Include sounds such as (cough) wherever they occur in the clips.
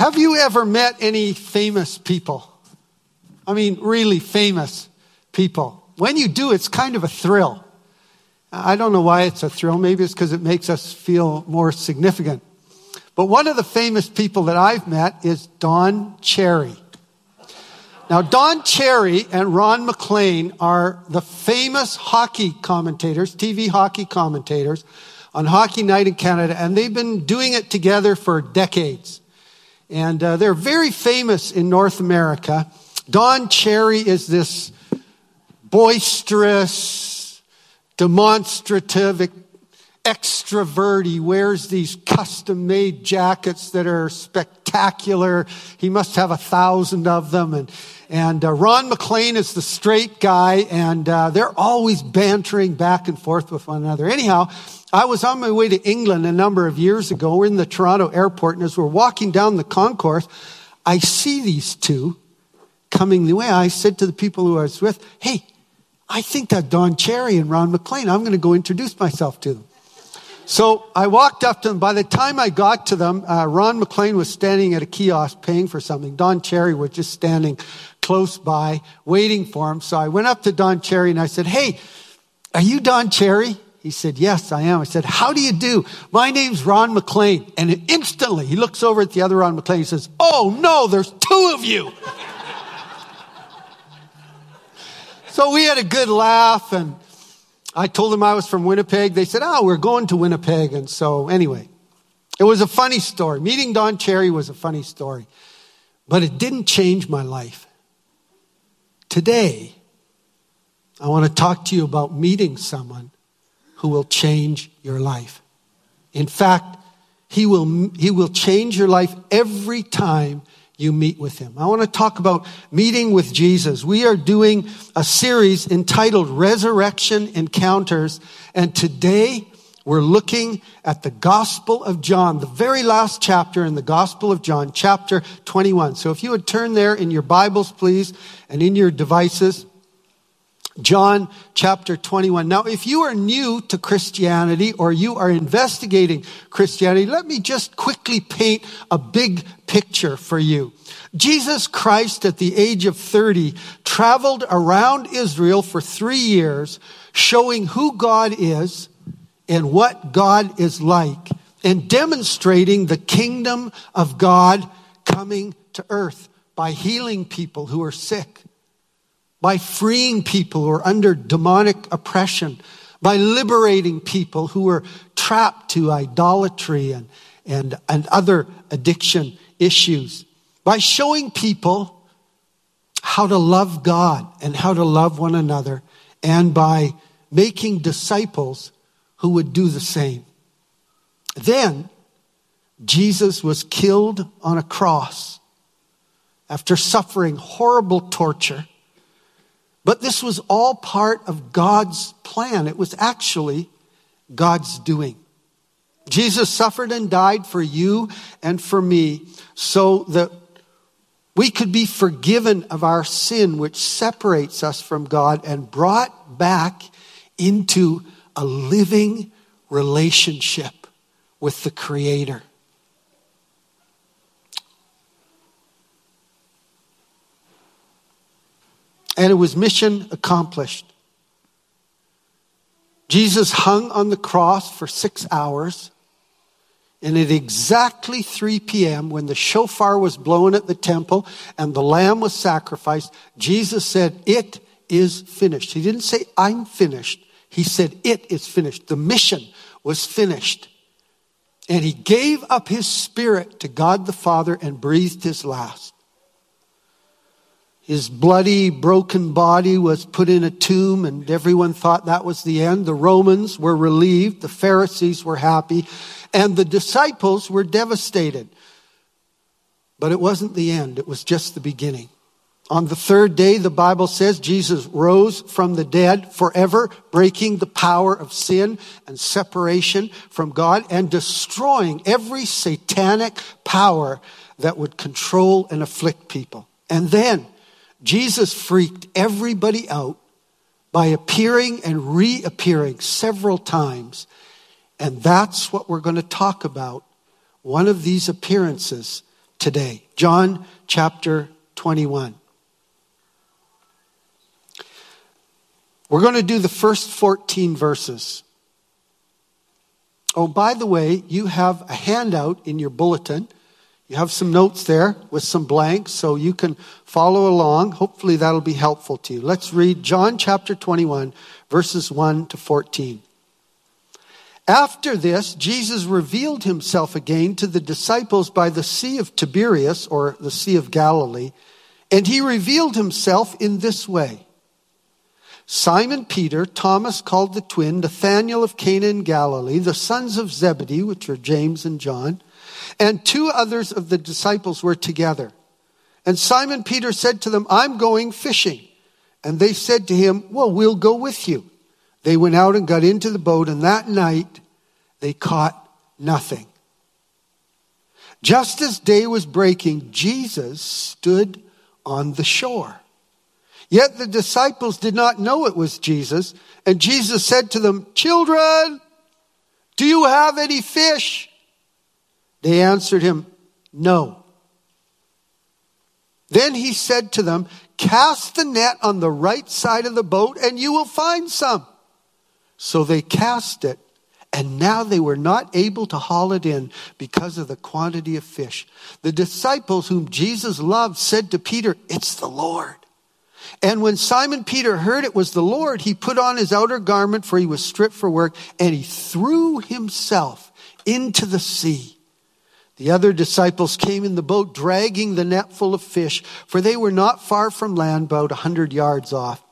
Have you ever met any famous people? I mean, really famous people. When you do, it's kind of a thrill. I don't know why it's a thrill. Maybe it's because it makes us feel more significant. But one of the famous people that I've met is Don Cherry. Now, Don Cherry and Ron MacLean are the famous hockey commentators, TV hockey commentators on Hockey Night in Canada, and they've been doing it together for decades. And uh, they're very famous in North America. Don Cherry is this boisterous, demonstrative, extrovert. He wears these custom made jackets that are spectacular. He must have a thousand of them. And, and uh, Ron MacLean is the straight guy, and uh, they're always bantering back and forth with one another. Anyhow, I was on my way to England a number of years ago. We're in the Toronto airport, and as we're walking down the concourse, I see these two coming the way. I said to the people who I was with, Hey, I think that Don Cherry and Ron MacLean, I'm going to go introduce myself to them. So I walked up to them. By the time I got to them, uh, Ron MacLean was standing at a kiosk paying for something. Don Cherry was just standing close by, waiting for him. So I went up to Don Cherry and I said, Hey, are you Don Cherry? He said, Yes, I am. I said, How do you do? My name's Ron MacLean. And instantly he looks over at the other Ron MacLean and says, Oh no, there's two of you. (laughs) so we had a good laugh and I told him I was from Winnipeg. They said, Oh, we're going to Winnipeg. And so anyway, it was a funny story. Meeting Don Cherry was a funny story, but it didn't change my life. Today, I want to talk to you about meeting someone who will change your life. In fact, he will, he will change your life every time you meet with him. I want to talk about meeting with Jesus. We are doing a series entitled Resurrection Encounters, and today we're looking at the Gospel of John, the very last chapter in the Gospel of John, chapter 21. So if you would turn there in your Bibles, please, and in your devices. John chapter 21. Now, if you are new to Christianity or you are investigating Christianity, let me just quickly paint a big picture for you. Jesus Christ at the age of 30 traveled around Israel for three years showing who God is and what God is like and demonstrating the kingdom of God coming to earth by healing people who are sick by freeing people who are under demonic oppression, by liberating people who are trapped to idolatry and, and, and other addiction issues, by showing people how to love God and how to love one another, and by making disciples who would do the same. Then Jesus was killed on a cross after suffering horrible torture but this was all part of God's plan. It was actually God's doing. Jesus suffered and died for you and for me so that we could be forgiven of our sin, which separates us from God, and brought back into a living relationship with the Creator. And it was mission accomplished. Jesus hung on the cross for six hours, and at exactly 3 p.m., when the shofar was blown at the temple and the lamb was sacrificed, Jesus said, It is finished. He didn't say, I'm finished. He said, It is finished. The mission was finished. And he gave up his spirit to God the Father and breathed his last. His bloody, broken body was put in a tomb, and everyone thought that was the end. The Romans were relieved, the Pharisees were happy, and the disciples were devastated. But it wasn't the end, it was just the beginning. On the third day, the Bible says Jesus rose from the dead forever, breaking the power of sin and separation from God and destroying every satanic power that would control and afflict people. And then Jesus freaked everybody out by appearing and reappearing several times. And that's what we're going to talk about. One of these appearances today. John chapter 21. We're going to do the first 14 verses. Oh, by the way, you have a handout in your bulletin. You have some notes there with some blanks so you can follow along. Hopefully that'll be helpful to you. Let's read John chapter 21, verses 1 to 14. After this, Jesus revealed himself again to the disciples by the Sea of Tiberias, or the Sea of Galilee, and he revealed himself in this way. Simon Peter, Thomas called the twin, Nathanael of Cana in Galilee, the sons of Zebedee, which are James and John, and two others of the disciples were together. And Simon Peter said to them, I'm going fishing. And they said to him, Well, we'll go with you. They went out and got into the boat, and that night they caught nothing. Just as day was breaking, Jesus stood on the shore. Yet the disciples did not know it was Jesus, and Jesus said to them, Children, do you have any fish? They answered him, No. Then he said to them, Cast the net on the right side of the boat, and you will find some. So they cast it, and now they were not able to haul it in because of the quantity of fish. The disciples whom Jesus loved said to Peter, It's the Lord. And when Simon Peter heard it was the Lord, he put on his outer garment, for he was stripped for work, and he threw himself into the sea. The other disciples came in the boat, dragging the net full of fish, for they were not far from land, about a hundred yards off.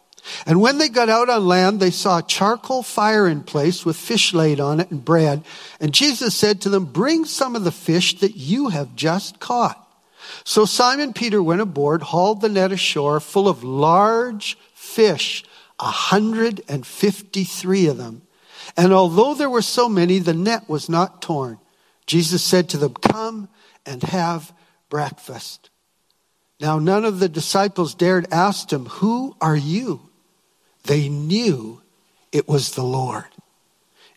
And when they got out on land, they saw a charcoal fire in place with fish laid on it and bread. And Jesus said to them, Bring some of the fish that you have just caught. So Simon Peter went aboard, hauled the net ashore full of large fish, a hundred and fifty three of them. And although there were so many, the net was not torn. Jesus said to them, Come and have breakfast. Now, none of the disciples dared ask him, Who are you? They knew it was the Lord.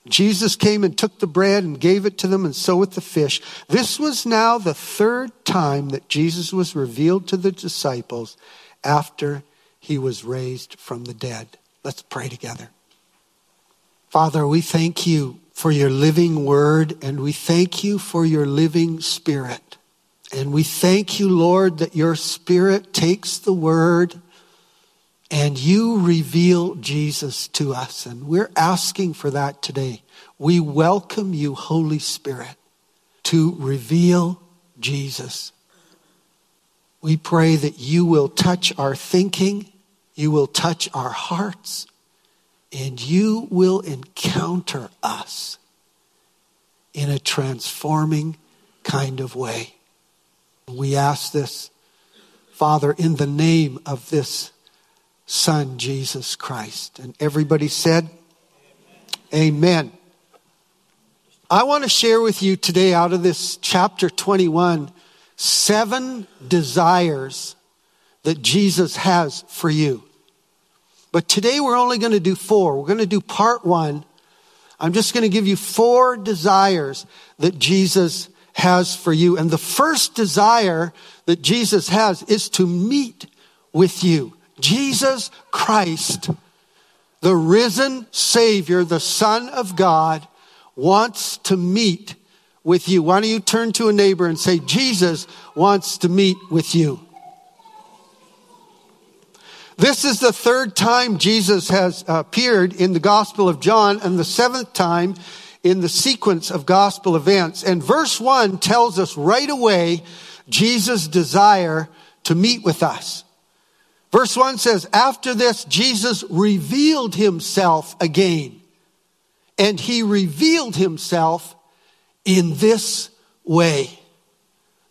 Jesus came and took the bread and gave it to them, and so with the fish. This was now the third time that Jesus was revealed to the disciples after he was raised from the dead. Let's pray together. Father, we thank you for your living word, and we thank you for your living spirit. And we thank you, Lord, that your spirit takes the word and you reveal Jesus to us. And we're asking for that today. We welcome you, Holy Spirit, to reveal Jesus. We pray that you will touch our thinking, you will touch our hearts, and you will encounter us in a transforming kind of way. We ask this, Father, in the name of this Son, Jesus Christ. And everybody said, Amen. Amen. I want to share with you today out of this chapter 21 seven desires that Jesus has for you. But today we're only going to do four. We're going to do part one. I'm just going to give you four desires that Jesus has for you. And the first desire that Jesus has is to meet with you. Jesus Christ, the risen Savior, the Son of God, wants to meet with you. Why don't you turn to a neighbor and say, Jesus wants to meet with you. This is the third time Jesus has uh, appeared in the Gospel of John and the seventh time in the sequence of gospel events. And verse one tells us right away Jesus' desire to meet with us. Verse one says, after this, Jesus revealed himself again. And he revealed himself in this way.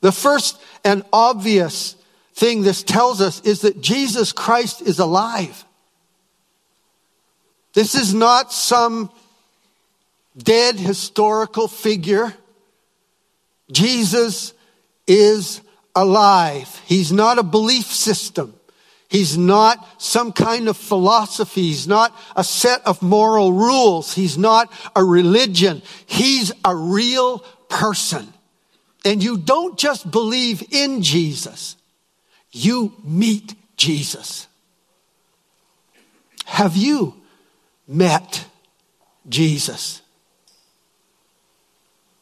The first and obvious thing this tells us is that Jesus Christ is alive. This is not some dead historical figure. Jesus is alive. He's not a belief system. He's not some kind of philosophy. He's not a set of moral rules. He's not a religion. He's a real person. And you don't just believe in Jesus, you meet Jesus. Have you met Jesus?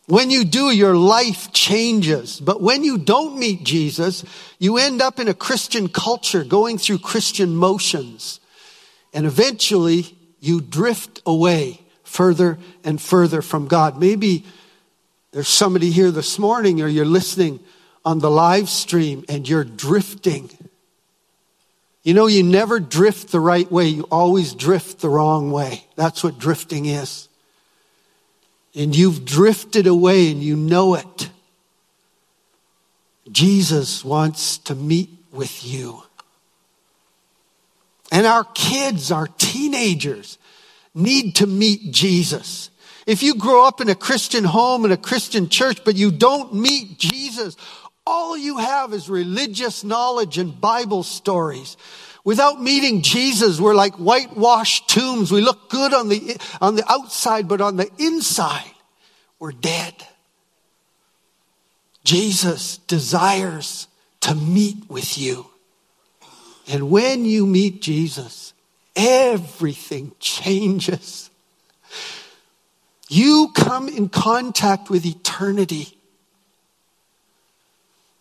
When you do, your life changes. But when you don't meet Jesus, you end up in a Christian culture going through Christian motions. And eventually you drift away further and further from God. Maybe there's somebody here this morning or you're listening on the live stream and you're drifting. You know, you never drift the right way. You always drift the wrong way. That's what drifting is and you've drifted away and you know it, Jesus wants to meet with you. And our kids, our teenagers, need to meet Jesus. If you grow up in a Christian home and a Christian church, but you don't meet Jesus, all you have is religious knowledge and Bible stories. Without meeting Jesus, we're like whitewashed tombs. We look good on the, on the outside, but on the inside, we're dead. Jesus desires to meet with you. And when you meet Jesus, everything changes. You come in contact with eternity.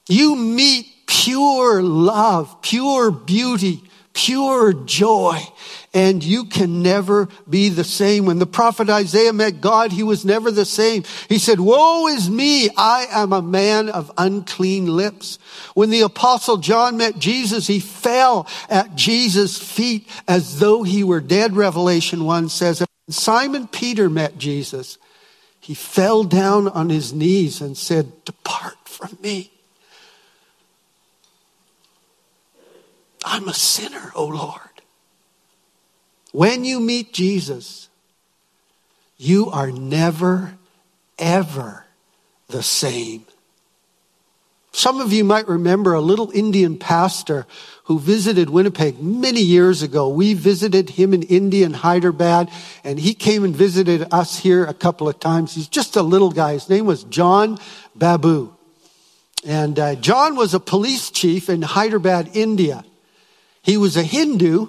You meet pure love, pure beauty, pure joy. And you can never be the same. When the prophet Isaiah met God, he was never the same. He said, woe is me. I am a man of unclean lips. When the apostle John met Jesus, he fell at Jesus' feet as though he were dead. Revelation 1 says, Simon Peter met Jesus. He fell down on his knees and said, depart from me. I'm a sinner, O Lord. When you meet Jesus, you are never, ever the same. Some of you might remember a little Indian pastor who visited Winnipeg many years ago. We visited him in India in Hyderabad, and he came and visited us here a couple of times. He's just a little guy. His name was John Babu. And uh, John was a police chief in Hyderabad, India. He was a Hindu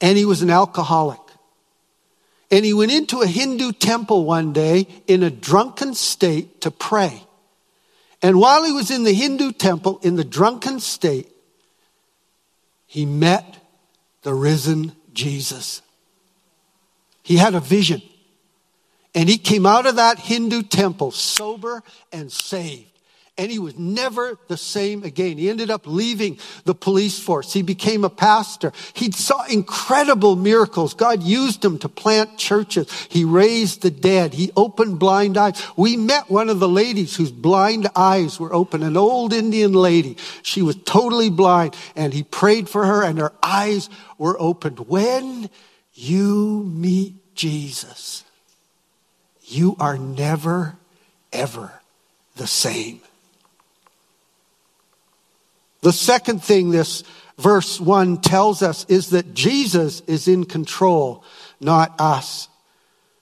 and he was an alcoholic. And he went into a Hindu temple one day in a drunken state to pray. And while he was in the Hindu temple in the drunken state, he met the risen Jesus. He had a vision. And he came out of that Hindu temple sober and saved and he was never the same again. He ended up leaving the police force. He became a pastor. He saw incredible miracles. God used him to plant churches. He raised the dead. He opened blind eyes. We met one of the ladies whose blind eyes were open, an old Indian lady. She was totally blind and he prayed for her and her eyes were opened. When you meet Jesus, you are never, ever the same. The second thing this verse 1 tells us is that Jesus is in control, not us.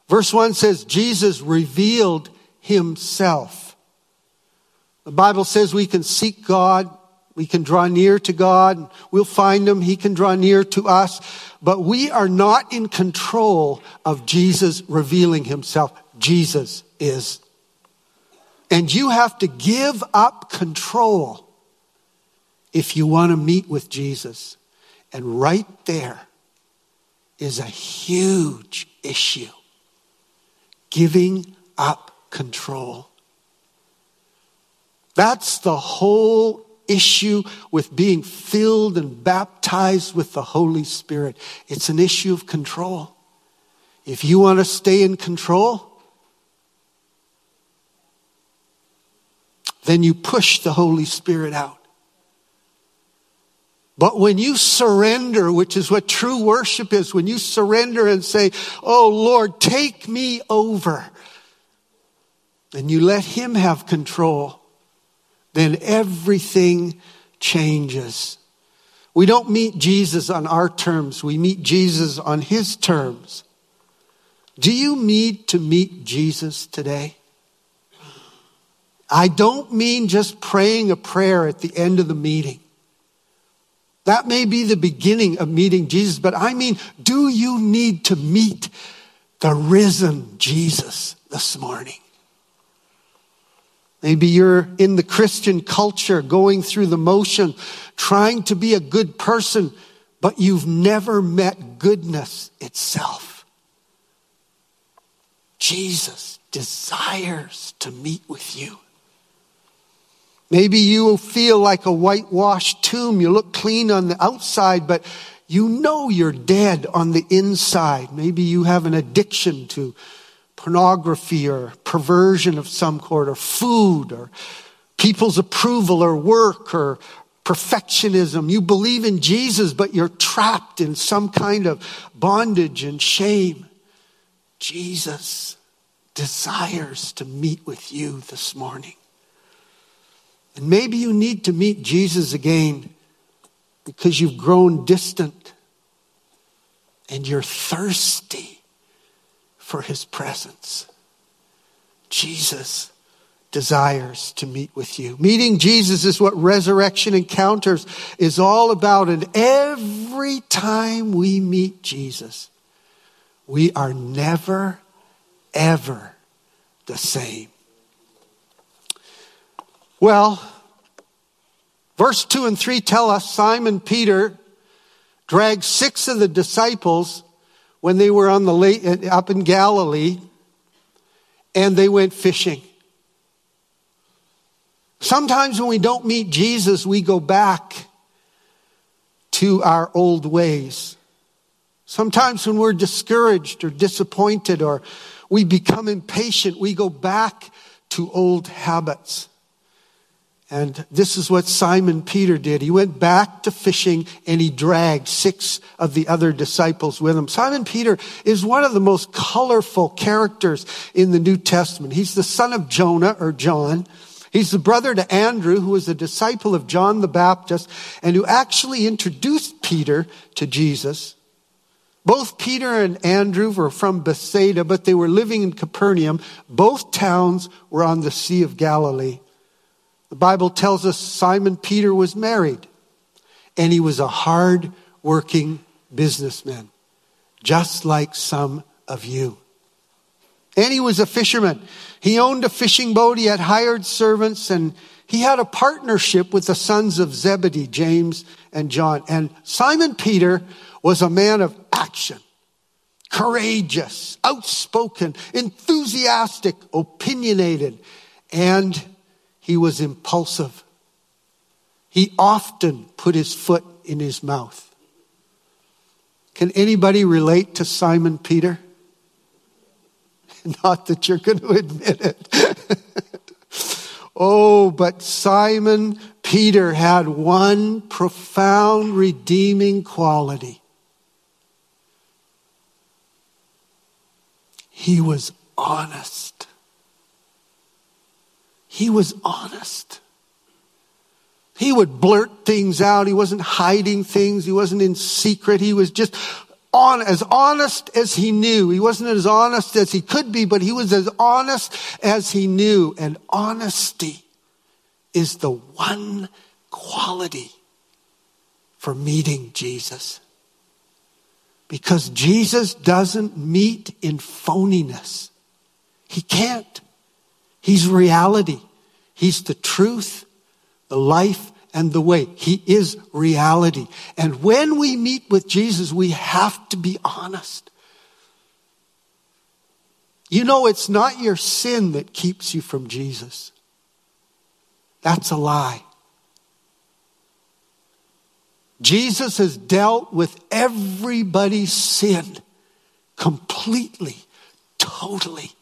Verse 1 says, Jesus revealed himself. The Bible says we can seek God, we can draw near to God, we'll find him, he can draw near to us, but we are not in control of Jesus revealing himself. Jesus is. And you have to give up control if you want to meet with Jesus. And right there is a huge issue giving up control. That's the whole issue with being filled and baptized with the Holy Spirit. It's an issue of control. If you want to stay in control, then you push the Holy Spirit out. But when you surrender, which is what true worship is, when you surrender and say, Oh Lord, take me over, and you let Him have control, then everything changes. We don't meet Jesus on our terms, we meet Jesus on His terms. Do you need to meet Jesus today? I don't mean just praying a prayer at the end of the meeting. That may be the beginning of meeting Jesus, but I mean, do you need to meet the risen Jesus this morning? Maybe you're in the Christian culture going through the motion, trying to be a good person, but you've never met goodness itself. Jesus desires to meet with you. Maybe you feel like a whitewashed tomb. You look clean on the outside, but you know you're dead on the inside. Maybe you have an addiction to pornography or perversion of some sort or food or people's approval or work or perfectionism. You believe in Jesus, but you're trapped in some kind of bondage and shame. Jesus desires to meet with you this morning. And maybe you need to meet Jesus again because you've grown distant and you're thirsty for his presence. Jesus desires to meet with you. Meeting Jesus is what resurrection encounters is all about. And every time we meet Jesus, we are never, ever the same. Well, verse 2 and 3 tell us Simon Peter dragged six of the disciples when they were on the lake, uh, up in Galilee and they went fishing. Sometimes when we don't meet Jesus, we go back to our old ways. Sometimes when we're discouraged or disappointed or we become impatient, we go back to old habits. And this is what Simon Peter did. He went back to fishing and he dragged six of the other disciples with him. Simon Peter is one of the most colorful characters in the New Testament. He's the son of Jonah or John. He's the brother to Andrew, who was a disciple of John the Baptist and who actually introduced Peter to Jesus. Both Peter and Andrew were from Bethsaida, but they were living in Capernaum. Both towns were on the Sea of Galilee. The Bible tells us Simon Peter was married and he was a hard working businessman, just like some of you. And he was a fisherman. He owned a fishing boat. He had hired servants and he had a partnership with the sons of Zebedee, James and John. And Simon Peter was a man of action, courageous, outspoken, enthusiastic, opinionated, and he was impulsive. He often put his foot in his mouth. Can anybody relate to Simon Peter? (laughs) Not that you're going to admit it. (laughs) oh, but Simon Peter had one profound redeeming quality. He was honest. He was honest. He would blurt things out. He wasn't hiding things. He wasn't in secret. He was just on, as honest as he knew. He wasn't as honest as he could be, but he was as honest as he knew. And honesty is the one quality for meeting Jesus. Because Jesus doesn't meet in phoniness. He can't. He's reality. He's the truth, the life, and the way. He is reality. And when we meet with Jesus, we have to be honest. You know, it's not your sin that keeps you from Jesus. That's a lie. Jesus has dealt with everybody's sin completely, totally.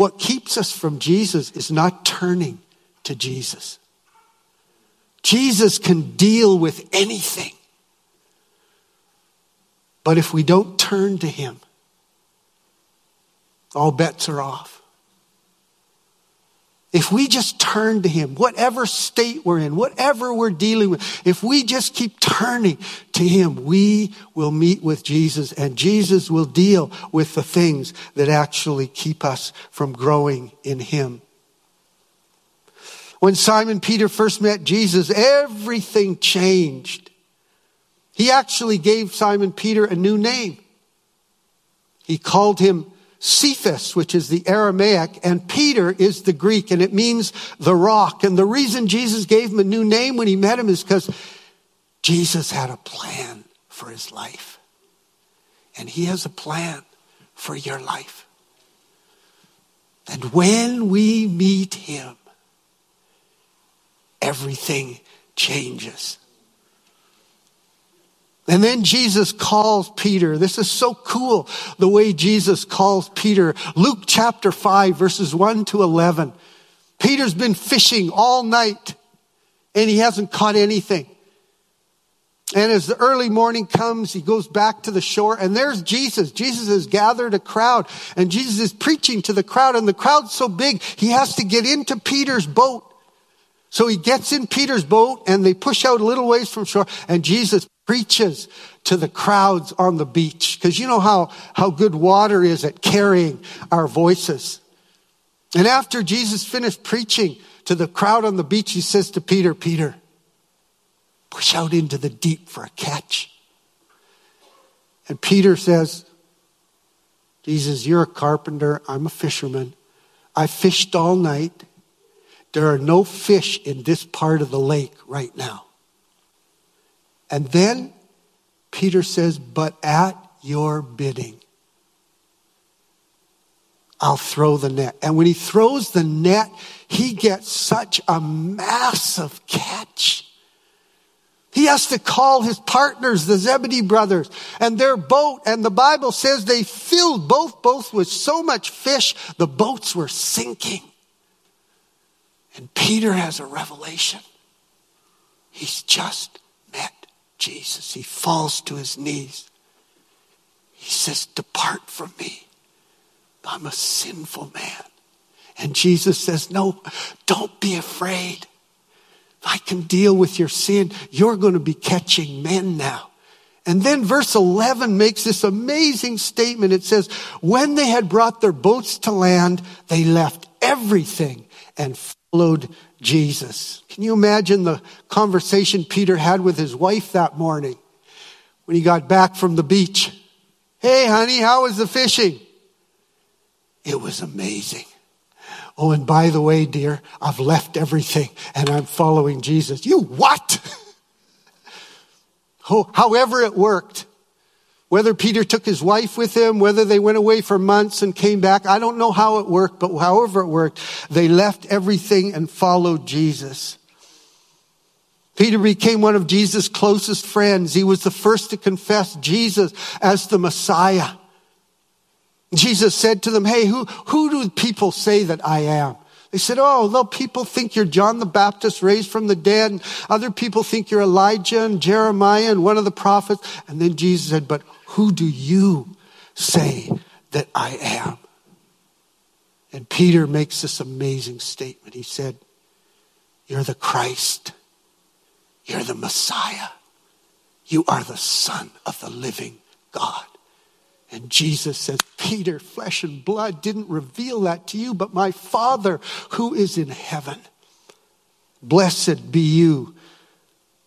What keeps us from Jesus is not turning to Jesus. Jesus can deal with anything. But if we don't turn to Him, all bets are off. If we just turn to Him, whatever state we're in, whatever we're dealing with, if we just keep turning to Him, we will meet with Jesus and Jesus will deal with the things that actually keep us from growing in Him. When Simon Peter first met Jesus, everything changed. He actually gave Simon Peter a new name. He called him Cephas, which is the Aramaic, and Peter is the Greek, and it means the rock. And the reason Jesus gave him a new name when he met him is because Jesus had a plan for his life. And he has a plan for your life. And when we meet him, everything changes. And then Jesus calls Peter. This is so cool, the way Jesus calls Peter. Luke chapter 5, verses 1 to 11. Peter's been fishing all night and he hasn't caught anything. And as the early morning comes, he goes back to the shore and there's Jesus. Jesus has gathered a crowd and Jesus is preaching to the crowd and the crowd's so big, he has to get into Peter's boat. So he gets in Peter's boat and they push out a little ways from shore and Jesus preaches to the crowds on the beach. Because you know how, how good water is at carrying our voices. And after Jesus finished preaching to the crowd on the beach, he says to Peter, Peter, push out into the deep for a catch. And Peter says, Jesus, you're a carpenter. I'm a fisherman. I fished all night. There are no fish in this part of the lake right now. And then Peter says, But at your bidding, I'll throw the net. And when he throws the net, he gets such a massive catch. He has to call his partners, the Zebedee brothers, and their boat. And the Bible says they filled both boats with so much fish, the boats were sinking. And Peter has a revelation. He's just met Jesus. He falls to his knees. He says, Depart from me. I'm a sinful man. And Jesus says, No, don't be afraid. I can deal with your sin, you're going to be catching men now. And then verse 11 makes this amazing statement. It says, When they had brought their boats to land, they left everything and followed Jesus. Can you imagine the conversation Peter had with his wife that morning when he got back from the beach? Hey, honey, how was the fishing? It was amazing. Oh, and by the way, dear, I've left everything and I'm following Jesus. You what? (laughs) oh, however it worked. Whether Peter took his wife with him, whether they went away for months and came back, I don't know how it worked, but however it worked, they left everything and followed Jesus. Peter became one of Jesus' closest friends. He was the first to confess Jesus as the Messiah. Jesus said to them, Hey, who, who do people say that I am? They said, Oh, well, people think you're John the Baptist raised from the dead. And other people think you're Elijah and Jeremiah and one of the prophets. And then Jesus said, But who do you say that I am? And Peter makes this amazing statement. He said, You're the Christ. You're the Messiah. You are the Son of the living God. And Jesus says, Peter, flesh and blood didn't reveal that to you, but my Father who is in heaven. Blessed be you,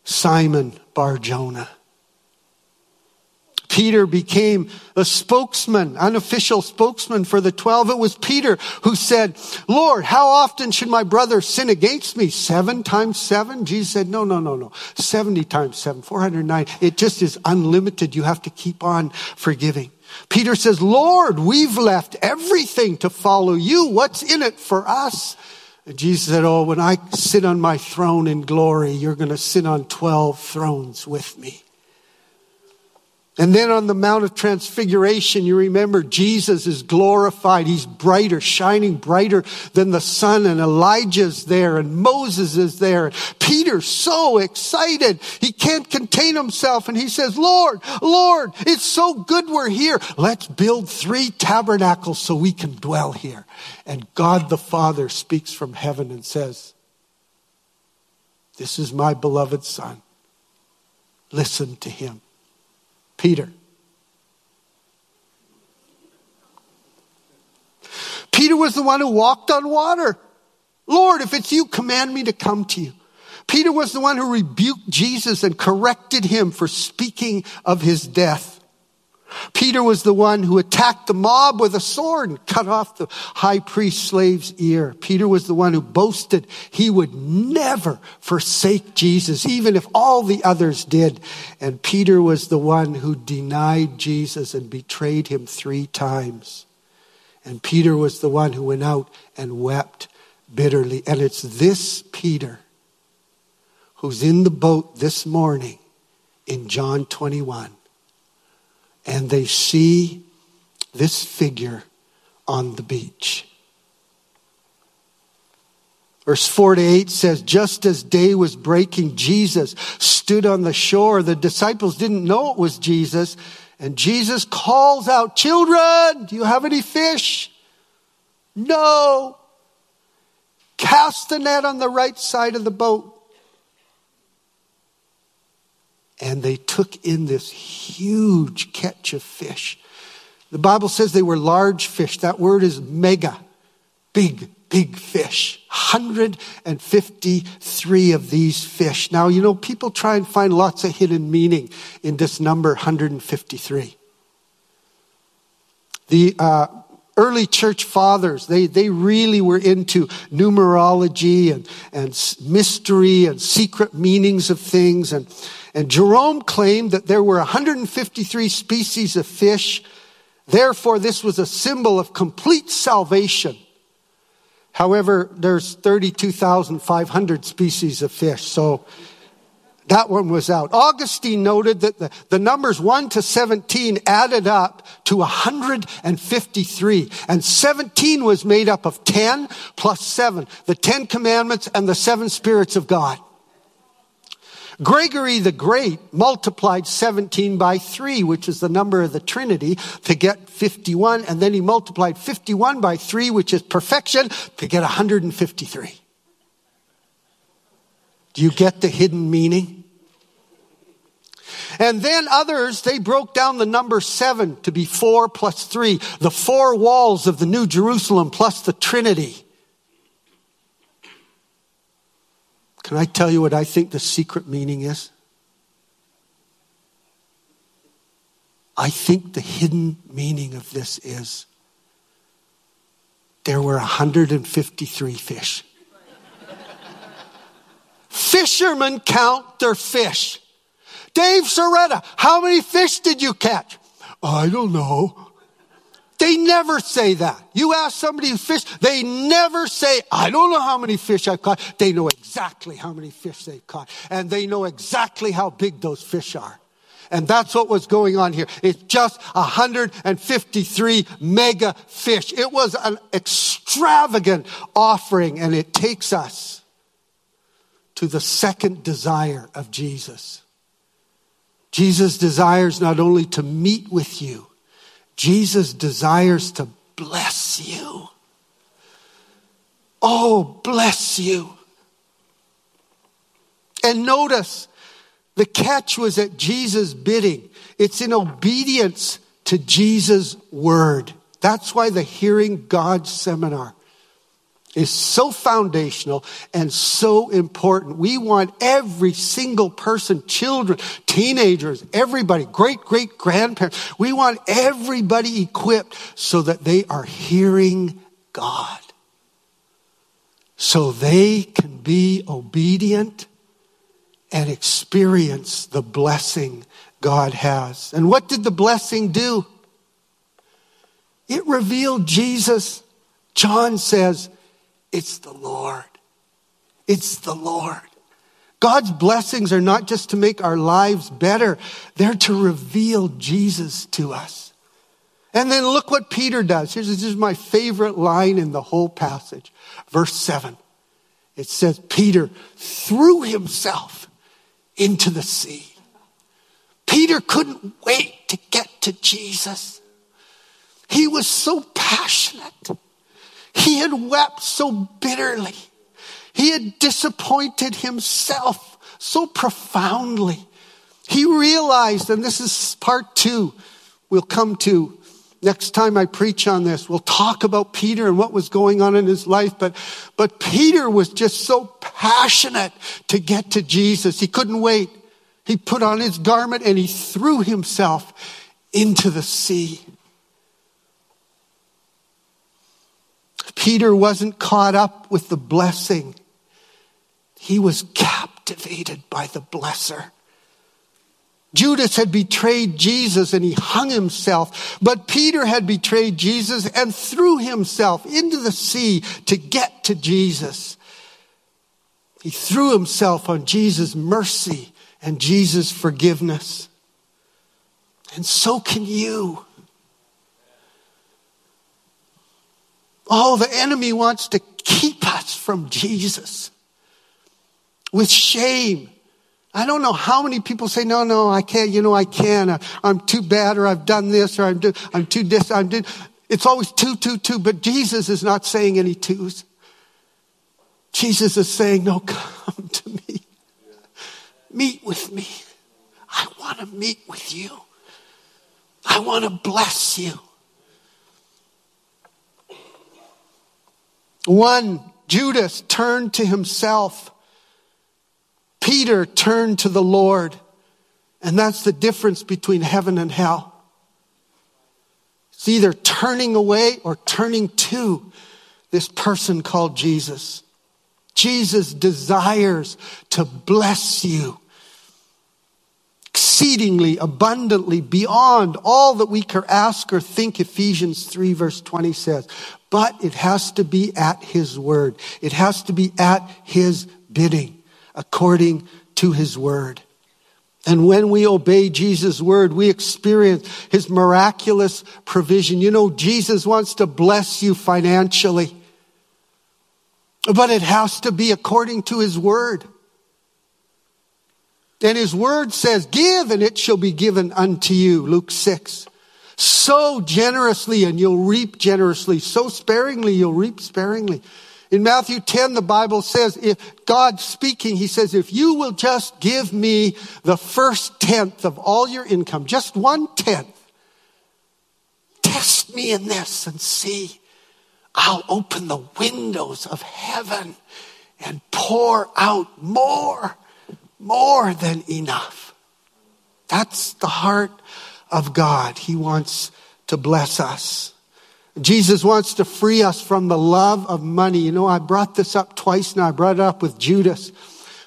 Simon Barjona. Peter became a spokesman, unofficial spokesman for the 12. It was Peter who said, Lord, how often should my brother sin against me? Seven times seven? Jesus said, no, no, no, no. 70 times seven, 409. It just is unlimited. You have to keep on forgiving. Peter says, Lord, we've left everything to follow you. What's in it for us? And Jesus said, Oh, when I sit on my throne in glory, you're going to sit on 12 thrones with me. And then on the Mount of Transfiguration, you remember Jesus is glorified. He's brighter, shining brighter than the sun. And Elijah's there and Moses is there. Peter's so excited. He can't contain himself. And he says, Lord, Lord, it's so good we're here. Let's build three tabernacles so we can dwell here. And God the Father speaks from heaven and says, this is my beloved son. Listen to him. Peter. Peter was the one who walked on water. Lord, if it's you, command me to come to you. Peter was the one who rebuked Jesus and corrected him for speaking of his death. Peter was the one who attacked the mob with a sword and cut off the high priest slave's ear. Peter was the one who boasted he would never forsake Jesus, even if all the others did. And Peter was the one who denied Jesus and betrayed him three times. And Peter was the one who went out and wept bitterly. And it's this Peter who's in the boat this morning in John 21 and they see this figure on the beach. Verse 4 to 8 says, just as day was breaking, Jesus stood on the shore. The disciples didn't know it was Jesus. And Jesus calls out, children, do you have any fish? No. Cast the net on the right side of the boat. And they took in this huge catch of fish. The Bible says they were large fish. That word is mega, big, big fish. 153 of these fish. Now, you know, people try and find lots of hidden meaning in this number 153. The uh, early church fathers, they, they really were into numerology and, and mystery and secret meanings of things. And, and Jerome claimed that there were 153 species of fish. Therefore, this was a symbol of complete salvation. However, there's 32,500 species of fish. So that one was out. Augustine noted that the, the numbers 1 to 17 added up to 153. And 17 was made up of 10 plus 7, the 10 commandments and the seven spirits of God. Gregory the Great multiplied 17 by 3, which is the number of the Trinity, to get 51. And then he multiplied 51 by 3, which is perfection, to get 153. Do you get the hidden meaning? And then others, they broke down the number seven to be four plus three, the four walls of the New Jerusalem plus the Trinity. Can I tell you what I think the secret meaning is? I think the hidden meaning of this is there were 153 fish. Fishermen count their fish. Dave Soretta, how many fish did you catch? I don't know. They never say that. You ask somebody who fish, they never say, I don't know how many fish I've caught. They know exactly how many fish they've caught. And they know exactly how big those fish are. And that's what was going on here. It's just 153 mega fish. It was an extravagant offering and it takes us to the second desire of Jesus. Jesus desires not only to meet with you, Jesus desires to bless you. Oh, bless you. And notice the catch was at Jesus' bidding. It's in obedience to Jesus' word. That's why the Hearing God seminar is so foundational and so important. We want every single person, children, teenagers, everybody, great great grandparents, we want everybody equipped so that they are hearing God. So they can be obedient and experience the blessing God has. And what did the blessing do? It revealed Jesus. John says, it's the Lord. It's the Lord. God's blessings are not just to make our lives better, they're to reveal Jesus to us. And then look what Peter does. Here's this is my favorite line in the whole passage. Verse 7. It says, Peter threw himself into the sea. Peter couldn't wait to get to Jesus. He was so passionate. He had wept so bitterly. He had disappointed himself so profoundly. He realized, and this is part two, we'll come to next time I preach on this. We'll talk about Peter and what was going on in his life, but, but Peter was just so passionate to get to Jesus. He couldn't wait. He put on his garment and he threw himself into the sea. Peter wasn't caught up with the blessing. He was captivated by the blesser. Judas had betrayed Jesus and he hung himself, but Peter had betrayed Jesus and threw himself into the sea to get to Jesus. He threw himself on Jesus' mercy and Jesus' forgiveness. And so can you. Oh, the enemy wants to keep us from Jesus with shame. I don't know how many people say, no, no, I can't, you know, I can't. I'm too bad or I've done this or I'm, do, I'm too this, I'm do. It's always two, two, two, but Jesus is not saying any twos. Jesus is saying, no, come to me. Meet with me. I want to meet with you. I want to bless you. One, Judas turned to himself. Peter turned to the Lord. And that's the difference between heaven and hell. It's either turning away or turning to this person called Jesus. Jesus desires to bless you exceedingly abundantly beyond all that we can ask or think, Ephesians 3 verse 20 says. But it has to be at His word. It has to be at His bidding, according to His word. And when we obey Jesus' word, we experience His miraculous provision. You know, Jesus wants to bless you financially. But it has to be according to His word. And his word says, give and it shall be given unto you. Luke 6. Sow generously and you'll reap generously. Sow sparingly, you'll reap sparingly. In Matthew 10, the Bible says, if God speaking, he says, if you will just give me the first tenth of all your income, just one tenth, test me in this and see. I'll open the windows of heaven and pour out more more than enough. That's the heart of God. He wants to bless us. Jesus wants to free us from the love of money. You know, I brought this up twice now. I brought it up with Judas.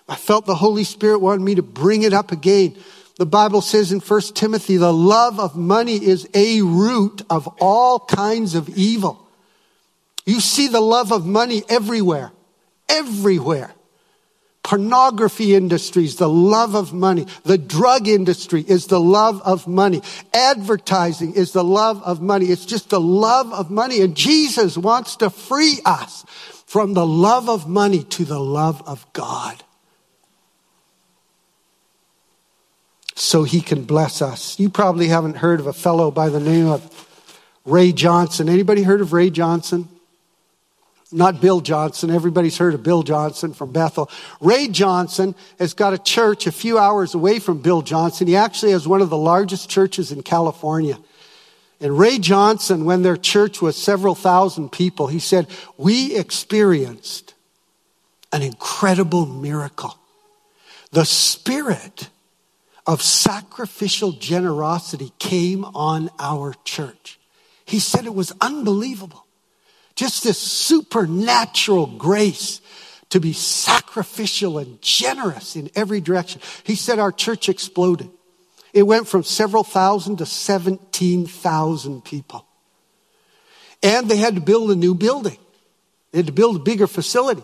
I felt the Holy Spirit wanted me to bring it up again. The Bible says in 1 Timothy, the love of money is a root of all kinds of evil. You see the love of money everywhere. Everywhere pornography industries, the love of money. The drug industry is the love of money. Advertising is the love of money. It's just the love of money. And Jesus wants to free us from the love of money to the love of God. So he can bless us. You probably haven't heard of a fellow by the name of Ray Johnson. Anybody heard of Ray Johnson? Not Bill Johnson. Everybody's heard of Bill Johnson from Bethel. Ray Johnson has got a church a few hours away from Bill Johnson. He actually has one of the largest churches in California. And Ray Johnson, when their church was several thousand people, he said, We experienced an incredible miracle. The spirit of sacrificial generosity came on our church. He said it was unbelievable. Just this supernatural grace to be sacrificial and generous in every direction. He said our church exploded. It went from several thousand to 17,000 people. And they had to build a new building. They had to build a bigger facility.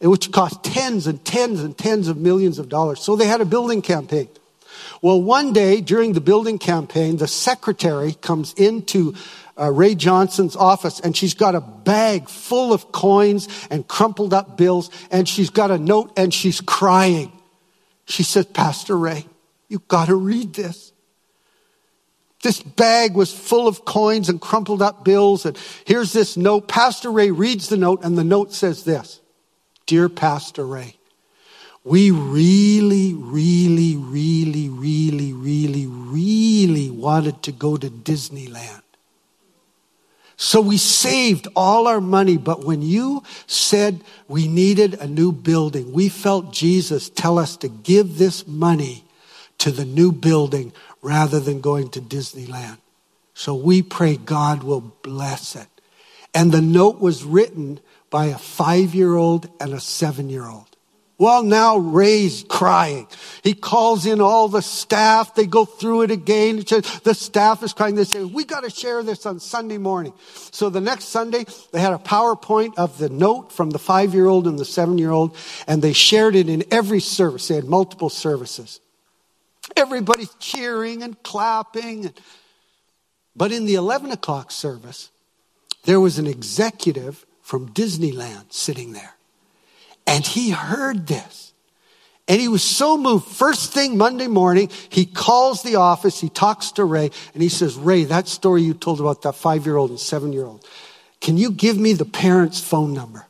which cost tens and tens and tens of millions of dollars. So they had a building campaign. Well, one day during the building campaign, the secretary comes into uh, Ray Johnson's office and she's got a bag full of coins and crumpled up bills and she's got a note and she's crying. She says, Pastor Ray, you've got to read this. This bag was full of coins and crumpled up bills. And here's this note. Pastor Ray reads the note, and the note says this Dear Pastor Ray, we really, really, really, really, really, really wanted to go to Disneyland. So we saved all our money, but when you said we needed a new building, we felt Jesus tell us to give this money to the new building rather than going to Disneyland. So we pray God will bless it. And the note was written by a five year old and a seven year old. Well, now Ray's crying. He calls in all the staff. They go through it again. The staff is crying. They say, we got to share this on Sunday morning. So the next Sunday, they had a PowerPoint of the note from the five year old and the seven year old, and they shared it in every service. They had multiple services. Everybody's cheering and clapping. But in the 11 o'clock service, there was an executive from Disneyland sitting there. And he heard this. And he was so moved. First thing Monday morning, he calls the office, he talks to Ray, and he says, Ray, that story you told about that five year old and seven year old, can you give me the parents' phone number?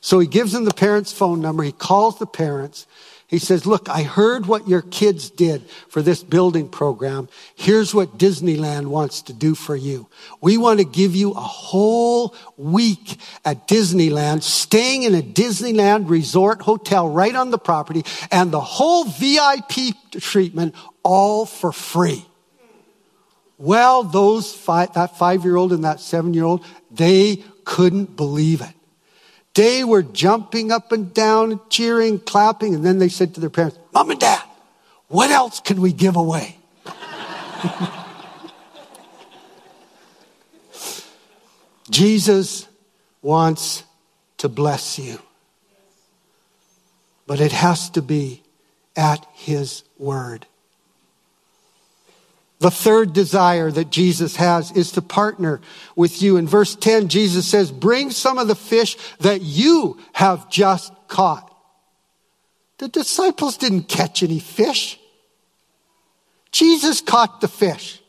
So he gives him the parents' phone number. He calls the parents he says, Look, I heard what your kids did for this building program. Here's what Disneyland wants to do for you. We want to give you a whole week at Disneyland, staying in a Disneyland resort hotel right on the property, and the whole VIP treatment all for free. Well, those five, that five year old and that seven year old, they couldn't believe it. They were jumping up and down, cheering, clapping, and then they said to their parents, Mom and Dad, what else can we give away? (laughs) Jesus wants to bless you, but it has to be at His word. The third desire that Jesus has is to partner with you. In verse 10, Jesus says, Bring some of the fish that you have just caught. The disciples didn't catch any fish. Jesus caught the fish.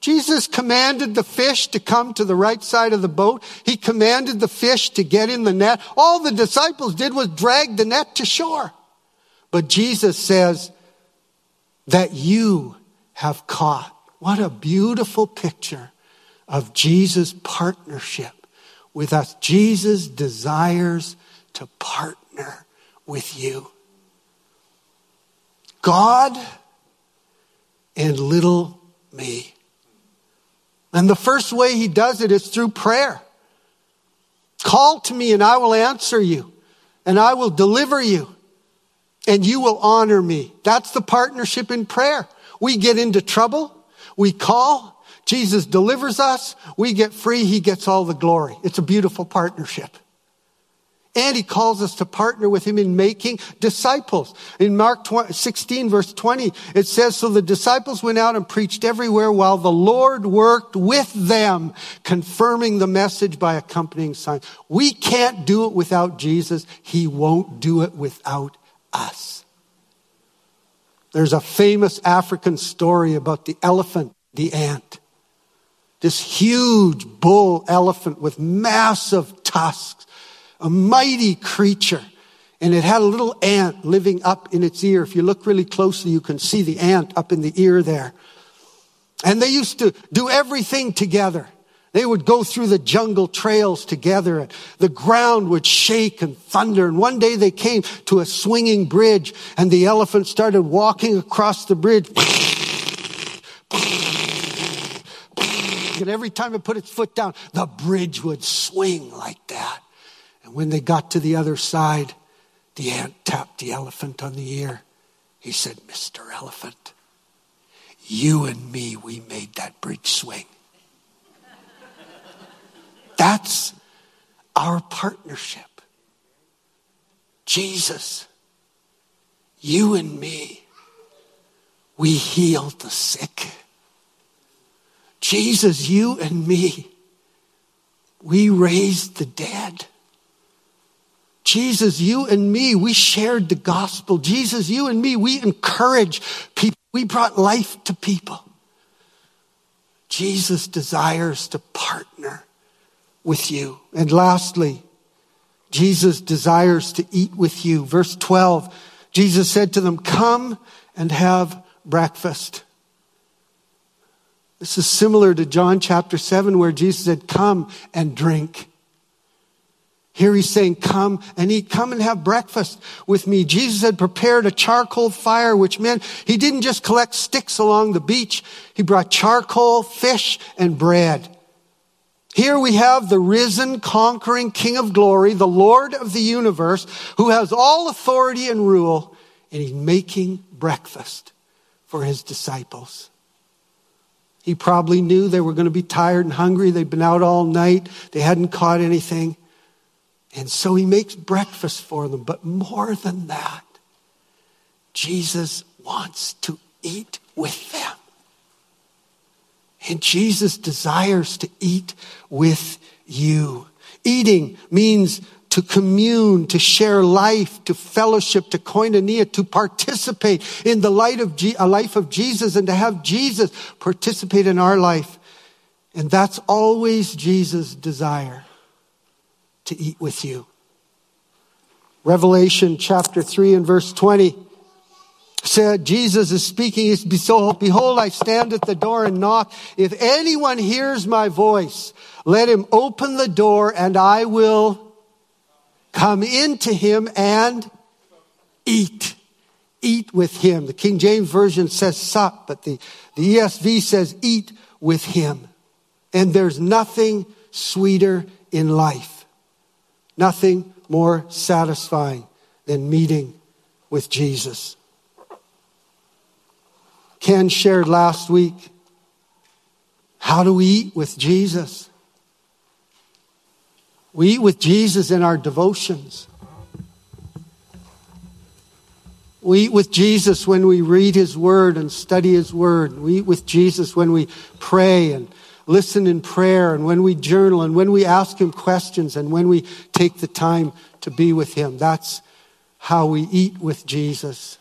Jesus commanded the fish to come to the right side of the boat. He commanded the fish to get in the net. All the disciples did was drag the net to shore. But Jesus says that you have caught. What a beautiful picture of Jesus' partnership with us. Jesus desires to partner with you. God and little me. And the first way he does it is through prayer. Call to me and I will answer you and I will deliver you and you will honor me. That's the partnership in prayer. We get into trouble. We call. Jesus delivers us. We get free. He gets all the glory. It's a beautiful partnership. And he calls us to partner with him in making disciples. In Mark 16 verse 20, it says, So the disciples went out and preached everywhere while the Lord worked with them, confirming the message by accompanying signs. We can't do it without Jesus. He won't do it without us. There's a famous African story about the elephant, the ant. This huge bull elephant with massive tusks, a mighty creature. And it had a little ant living up in its ear. If you look really closely, you can see the ant up in the ear there. And they used to do everything together. They would go through the jungle trails together and the ground would shake and thunder. And one day they came to a swinging bridge and the elephant started walking across the bridge. And every time it put its foot down, the bridge would swing like that. And when they got to the other side, the ant tapped the elephant on the ear. He said, Mr. Elephant, you and me, we made that bridge swing. That's our partnership. Jesus, you and me, we healed the sick. Jesus, you and me, we raised the dead. Jesus, you and me, we shared the gospel. Jesus, you and me, we encourage people. We brought life to people. Jesus desires to partner with you. And lastly, Jesus desires to eat with you. Verse 12, Jesus said to them, Come and have breakfast. This is similar to John chapter 7, where Jesus said, Come and drink. Here he's saying, come and eat, come and have breakfast with me. Jesus had prepared a charcoal fire, which meant he didn't just collect sticks along the beach. He brought charcoal, fish, and bread. Here we have the risen, conquering King of glory, the Lord of the universe, who has all authority and rule, and he's making breakfast for his disciples. He probably knew they were going to be tired and hungry. They'd been out all night. They hadn't caught anything. And so he makes breakfast for them. But more than that, Jesus wants to eat with them. And Jesus desires to eat with you. Eating means to commune, to share life, to fellowship, to koinonia, to participate in the light of life of Jesus and to have Jesus participate in our life. And that's always Jesus' desire to eat with you. Revelation chapter 3 and verse 20 said, Jesus is speaking, he's, behold, I stand at the door and knock. If anyone hears my voice, let him open the door and I will come into him and eat. Eat with him. The King James Version says sup, but the, the ESV says eat with him. And there's nothing sweeter in life Nothing more satisfying than meeting with Jesus. Ken shared last week how do we eat with Jesus? We eat with Jesus in our devotions. We eat with Jesus when we read His Word and study His Word. We eat with Jesus when we pray and listen in prayer and when we journal and when we ask Him questions and when we take the time to be with Him. That's how we eat with Jesus.